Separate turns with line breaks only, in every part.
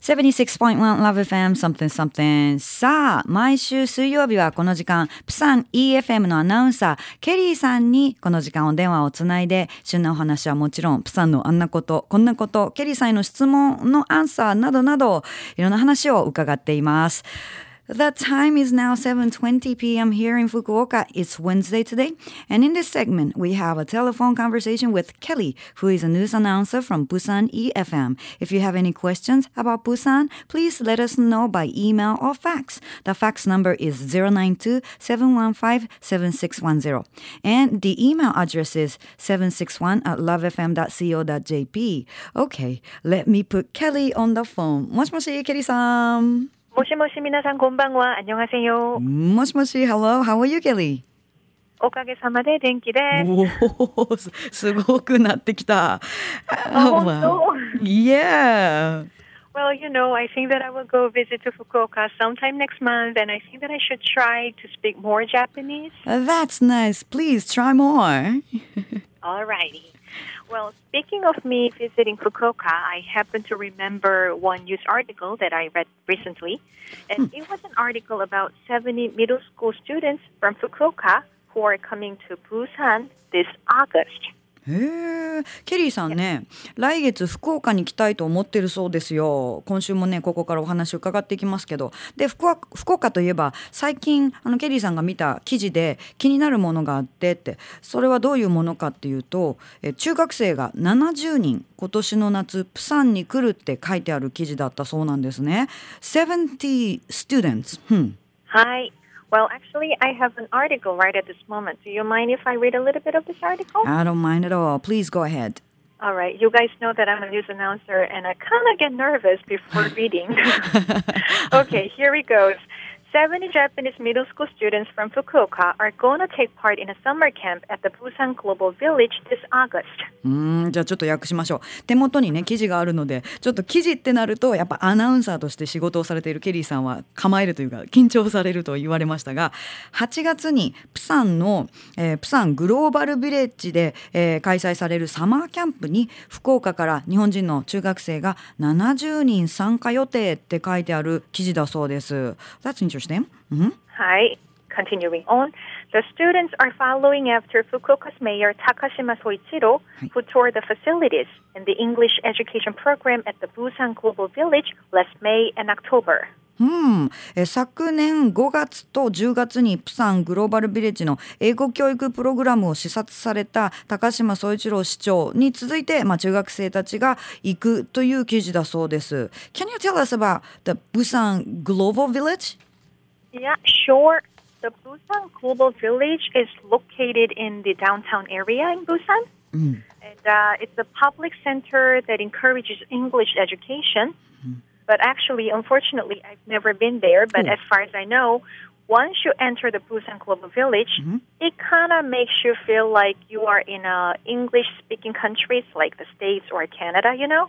76.1 Love FM something something. さあ毎週水曜日はこの時間プサン EFM のアナウンサーケリーさんにこの時間お電話をつないで旬なお話はもちろんプサンのあんなことこんなことケリーさんへの質問のアンサーなどなどいろんな話を伺っています。The time is now 7:20 p.m. here in Fukuoka. It's Wednesday today, and in this segment, we have a telephone conversation with Kelly, who is a news announcer from Busan EFM. If you have any questions about Busan, please let us know by email or fax. The fax number is 092-715-7610, and the email address is 761 at lovefm.co.jp. Okay, let me put Kelly on the phone. もしもし、ケリーさん。
もしもし皆さんこんばんは。안녕하세요。
もしもし、Hello, how are you, Kelly?
おかげさまで元気です。
おお、すすごくなってきた。
あ本当
Yeah.
Well, you know, I think that I will go visit to Fukuoka sometime next month, and I think that I should try to speak more Japanese.
That's nice. Please try more.
Alrighty. Well, speaking of me visiting Fukuoka, I happen to remember one news article that I read recently. And it was an article about 70 middle school students from Fukuoka who are coming to Busan this August.
へえ、ケリーさんね、来月福岡に来たいと思ってるそうですよ。今週もね、ここからお話伺っていきますけど、で、福岡といえば、最近あのケリーさんが見た記事で気になるものがあってって、それはどういうものかっていうと、え中学生が70人今年の夏プサンに来るって書いてある記事だったそうなんですね。70 students。Hmm.
Hi. Well, actually, I have an article right at this moment. Do you mind if I read a little bit of this article?
I don't mind at all. Please go ahead.
All right. You guys know that I'm a news announcer and I kind of get nervous before reading. okay, here it goes. 70 Japanese middle school students from Fukuoka are going to take part in a summer camp at the Busan Global Village this August.
うんじゃあちょっと訳しましょう手元にね記事があるのでちょっと記事ってなるとやっぱアナウンサーとして仕事をされているケリーさんは構えるというか緊張されると言われましたが8月にプサンの、えープサングローバルビレッジで、えー開催されるサマーキャンプに福岡から日本人の中学生が70人参加予定って書いてある記事だそうです。That's interesting. うん、
Hi. Continuing on, the students are following after Fukuoka's mayor Takashima Soichiro, who toured the facilities and the English education program at the Busan Global Village last May and October.
うん、え昨年5月と10月にプサングローバルビレッジの英語教育プログラムを視察された高島総一郎市長に続いて、まあ、中学生たちが行くという記事だそうです。Can you tell us about the Busan Global Village?
Yeah, sure. The Busan Global Village is located in the downtown area in Busan. And uh, it's a public center that encourages English education. But actually, unfortunately, I've never been there. But
Oh.
as far as I know, once you enter the Busan Global Village, it kind of makes you feel like you are in a English-speaking countries like the States or Canada, you know.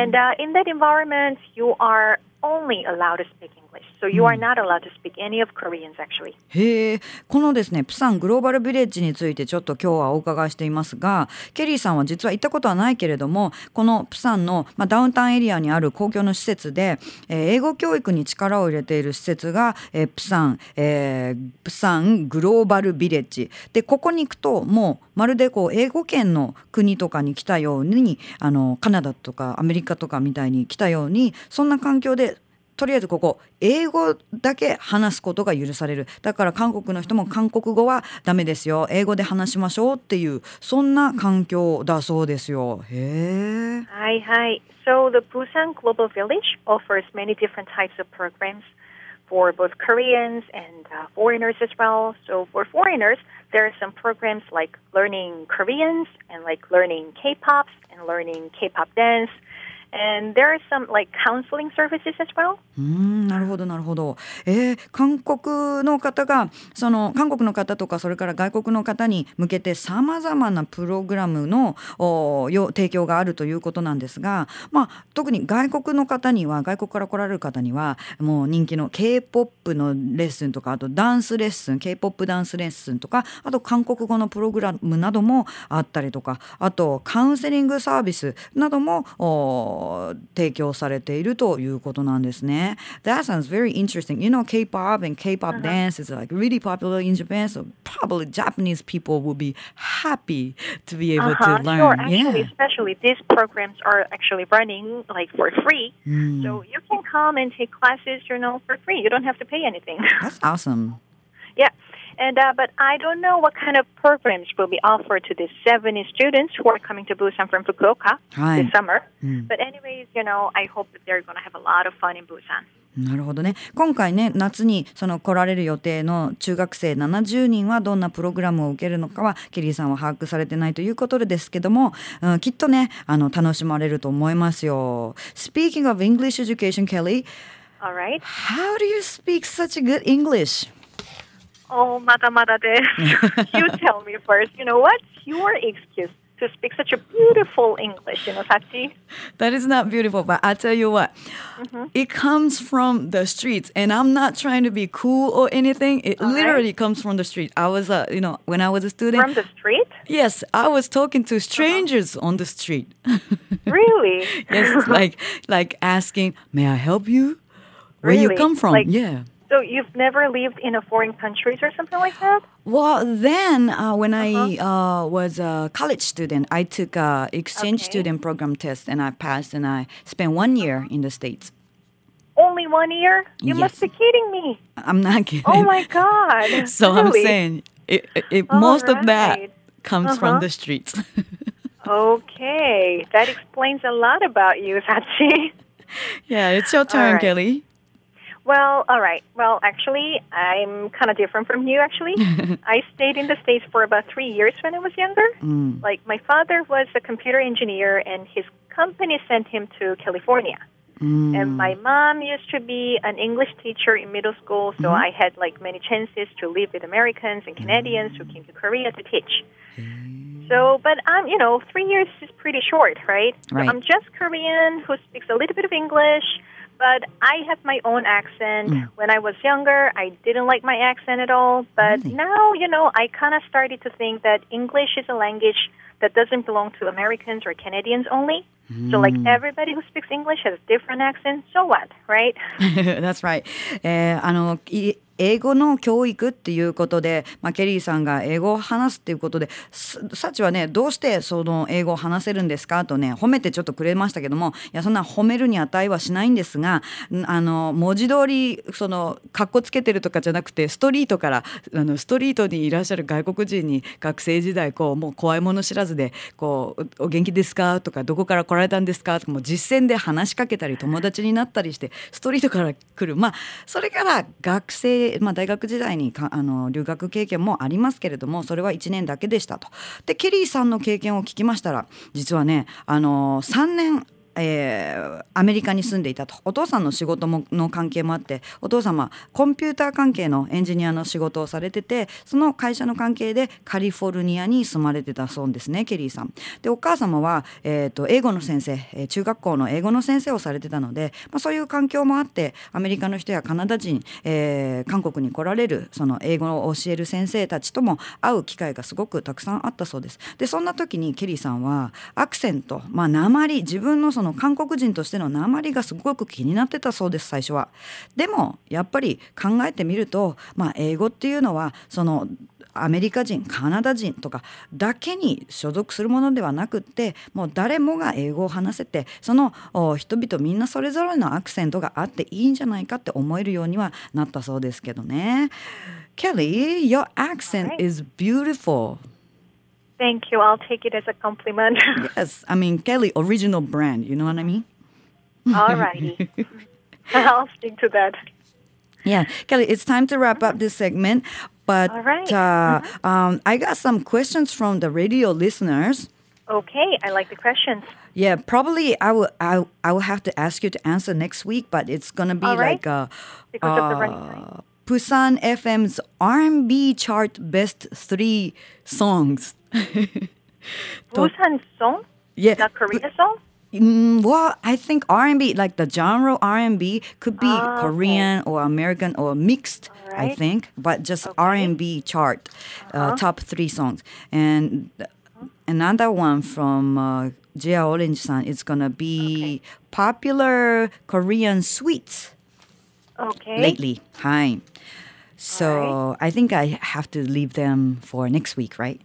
And uh, in that environment, you are only allowed to speak English. So you are not allowed to speak any of Koreans, actually.
へえ。このですねプサングローバルビレッジについてちょっと今日はお伺いしていますがケリーさんは実は行ったことはないけれどもこのプサンの、まあ、ダウンタウンエリアにある公共の施設で、えー英語教育に力を入れている施設が、えープサン、えープサングローバルビレッジ。でここに行くともうまるでこう英語圏の国とかに来たようにあのカナダとかアメリカとかみたいに来たようにそんな環境でとりあえずここ英語だけ話すことが許されるだから韓国の人も韓国語はダメですよ英語で話しましょうっていうそんな環境だそうですよへえ
Hi, hi. So the Busan Global Village offers many different types of programs for both Koreans and uh, foreigners as well. So for foreigners, there are some programs like learning Koreans and like learning K-pop and learning K-pop dance. And there are some like counseling services as well.
うんなるほどなるほど。えー、韓国の方がその韓国の方とかそれから外国の方に向けてさまざまなプログラムのおよ提供があるということなんですが、まあ、特に外国の方には外国から来られる方にはもう人気の k p o p のレッスンとかあとダンスレッスン k p o p ダンスレッスンとかあと韓国語のプログラムなどもあったりとかあとカウンセリングサービスなどもおの提供されているということなんですね。That sounds very interesting. You know, K-pop and K-pop dance is like really popular in Japan, so probably Japanese people will be happy to be able
Uh-huh,
to learn.
Sure, actually,
yeah.
especially these programs are actually running like for free.
Mm.
So you can come and take classes, you know, for free. You don't have to pay anything.
That's awesome.
yeah. And uh, but I don't know what kind of programs will be offered to these 70 students who are coming to Busan from Fukuoka
Hi.
this summer. But anyways, you know, I hope that they're going to have a lot of fun in Busan.
なるほどね今回ね夏にその来られる予定の中学生70人はどんなプログラムを受けるのかはケリーさんは把握されてないということですけども、うん、きっとねあの楽しまれると思いますよ。Speaking of English education, Kelly,
All right.
how do you speak such a good English?
Oh, mada de. you tell me first. You know what's your excuse to speak such a beautiful English, you know, Sachi?
That is not beautiful, but I'll tell you what, it comes from the streets, and I'm not trying to be cool or anything. It
right.
literally comes from the street. I was, uh, you know, when I was a student.
From the street?
Yes, I was talking to strangers on the street.
Really?
yes, like like asking, "May I help you? Where you come from?"
Like-
yeah.
So you've never lived in a foreign countries or something like that?
Well, then uh, when I
Uh-huh.
uh, was a college student, I took a exchange
Okay.
student program test and I passed, and I spent one year in the states.
Only one year? You must be kidding me.
I'm not kidding.
Oh my god.
so I'm saying, it, it, most of that comes from
Uh-huh.
the streets.
Okay, that explains a lot about you, Sachi.
yeah, it's your turn,
right.
Kelly.
Well, all right. Well, actually, I'm kind of different from you, actually. I stayed in the States for about three years when I was younger.
Mm.
Like, my father was a computer engineer, and his company sent him to California.
Mm.
And my mom used to be an English teacher in middle school, so I had like many chances to live with Americans and Canadians who came to Korea to teach. So, but I'm, um, you know, three years is pretty short, right?
Right.
So I'm just Korean who speaks a little bit of English, but I have my own accent. When I was younger, I didn't like my accent at all, but
Really?
now, you know, I kind of started to think that English is a language that doesn't belong to Americans or Canadians only. So, like everybody who speaks English has a different accent. So what, right?
That's right. えーあのい 英語の教育っていうことで、まあ、ケリーさんが英語を話すっていうことでサチはねどうしてその英語を話せるんですかとね褒めてちょっとくれましたけどもいやそんな褒めるに値はしないんですがあの文字通りそのかっこつけてるとかじゃなくてストリートからあのストリートにいらっしゃる外国人に学生時代こうもう怖いもの知らずでこう「お元気ですか?」とか「どこから来られたんですか?」とかも実践で話しかけたり友達になったりしてストリートから来るまあそれから学生、まあ、大学時代にかあの留学経験もありますけれどもそれは1年だけでしたと。でケリーさんの経験を聞きましたら実はねあの3年えーアメリカに住んでいたとお父さんの仕事もの関係もあってお父様コンピューター関係のエンジニアの仕事をされててその会社の関係でカリフォルニアに住まれてたそうですねケリーさん。でお母様は、えー、と英語の先生、え中学校の英語の先生をされてたので、まあ、そういう環境もあってアメリカの人やカナダ人、えー韓国に来られるその英語を教える先生たちとも会う機会がすごくたくさんあったそうです。でそんな時にケリーさんはアクセント、まあ、鉛自分のその韓国人としての鉛がすごく気になってたそうです最初は。でもやっぱり考えてみると、まあ、英語っていうのはそのアメリカ人カナダ人とかだけに所属するものではなくってもう誰もが英語を話せてそのお人々みんなそれぞれのアクセントがあっていいんじゃないかって思えるようにはなったそうですけどね。Kelly, your accent is beautiful.
Thank you. I'll take it as a compliment.
Yes, I mean Kelly, original brand. You know what I mean?
Alrighty. I'll stick to that.
Yeah, Kelly, it's time to wrap up this segment. But
All right.
uh, um, I got some questions from the radio listeners.
Okay, I like the questions.
Yeah, probably I will. I, I will have to ask you to answer next week, but it's gonna be
All right.
like a,
Because of the running
uh. Busan FM's R&B chart best three songs.
Busan song?
Yeah.
The Korean song?
Mm, well, I think R and B, like the genre R and B, could be
ah,
Korean okay. or American or mixed. Right.
I
think, but just.
R and
B chart, uh, uh-huh. uh, top three songs, and uh-huh. another one from uh, Jia Orange San is gonna be okay. popular Korean sweets.
Okay.
Lately, hi. So right. I think I have to leave them for next week, right?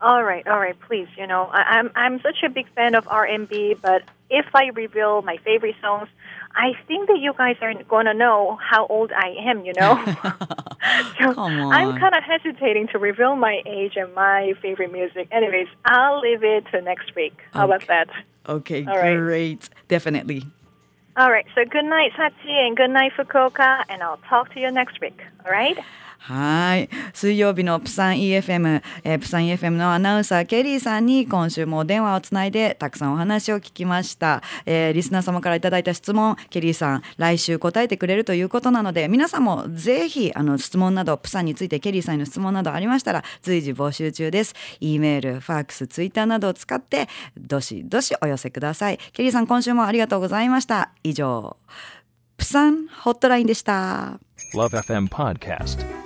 All right, all right. Please, you know, I, I'm I'm such a big fan of R&B, but if I reveal my favorite songs, I think that you guys are going to know how old I am. You know, so I'm kind of hesitating to reveal my age and my favorite music. Anyways, I'll leave it to next week. How about that?
Okay,
All right.
great. Definitely.
All right. So good night, Sachi, and good night, Fukuoka, and I'll talk to you next week. All right.
はい。水曜日のプサン EFM、えープサン EFM のアナウンサーケリーさんに今週もお電話をつないでたくさんお話を聞きました。えーリスナー様からいただいた質問、ケリーさん来週答えてくれるということなので、皆さんもぜひあの質問など、プサンについてケリーさんへの質問などありましたら随時募集中です。E メール、ファックス、ツイッターなどを使ってどしどしお寄せください。ケリーさん今週もありがとうございました。以上、プサンホットラインでした。
Love FM Podcast.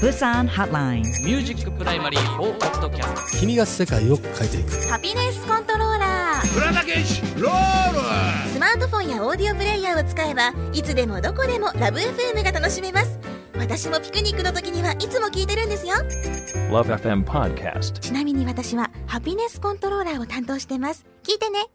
プサンホットライン。
ミュージックプライマリー4ポッドキャスト
君が世界を変えていく。
ハピネスコントローラースマートフォンやオーディオプレイヤーを使えばいつでもどこでもラブ f m が楽しめます。私もピクニックの時にはいつも聞いてるんですよ。
Love FM Podcast.
ちなみに私はハピネスコントローラーを担当してます。聞いてね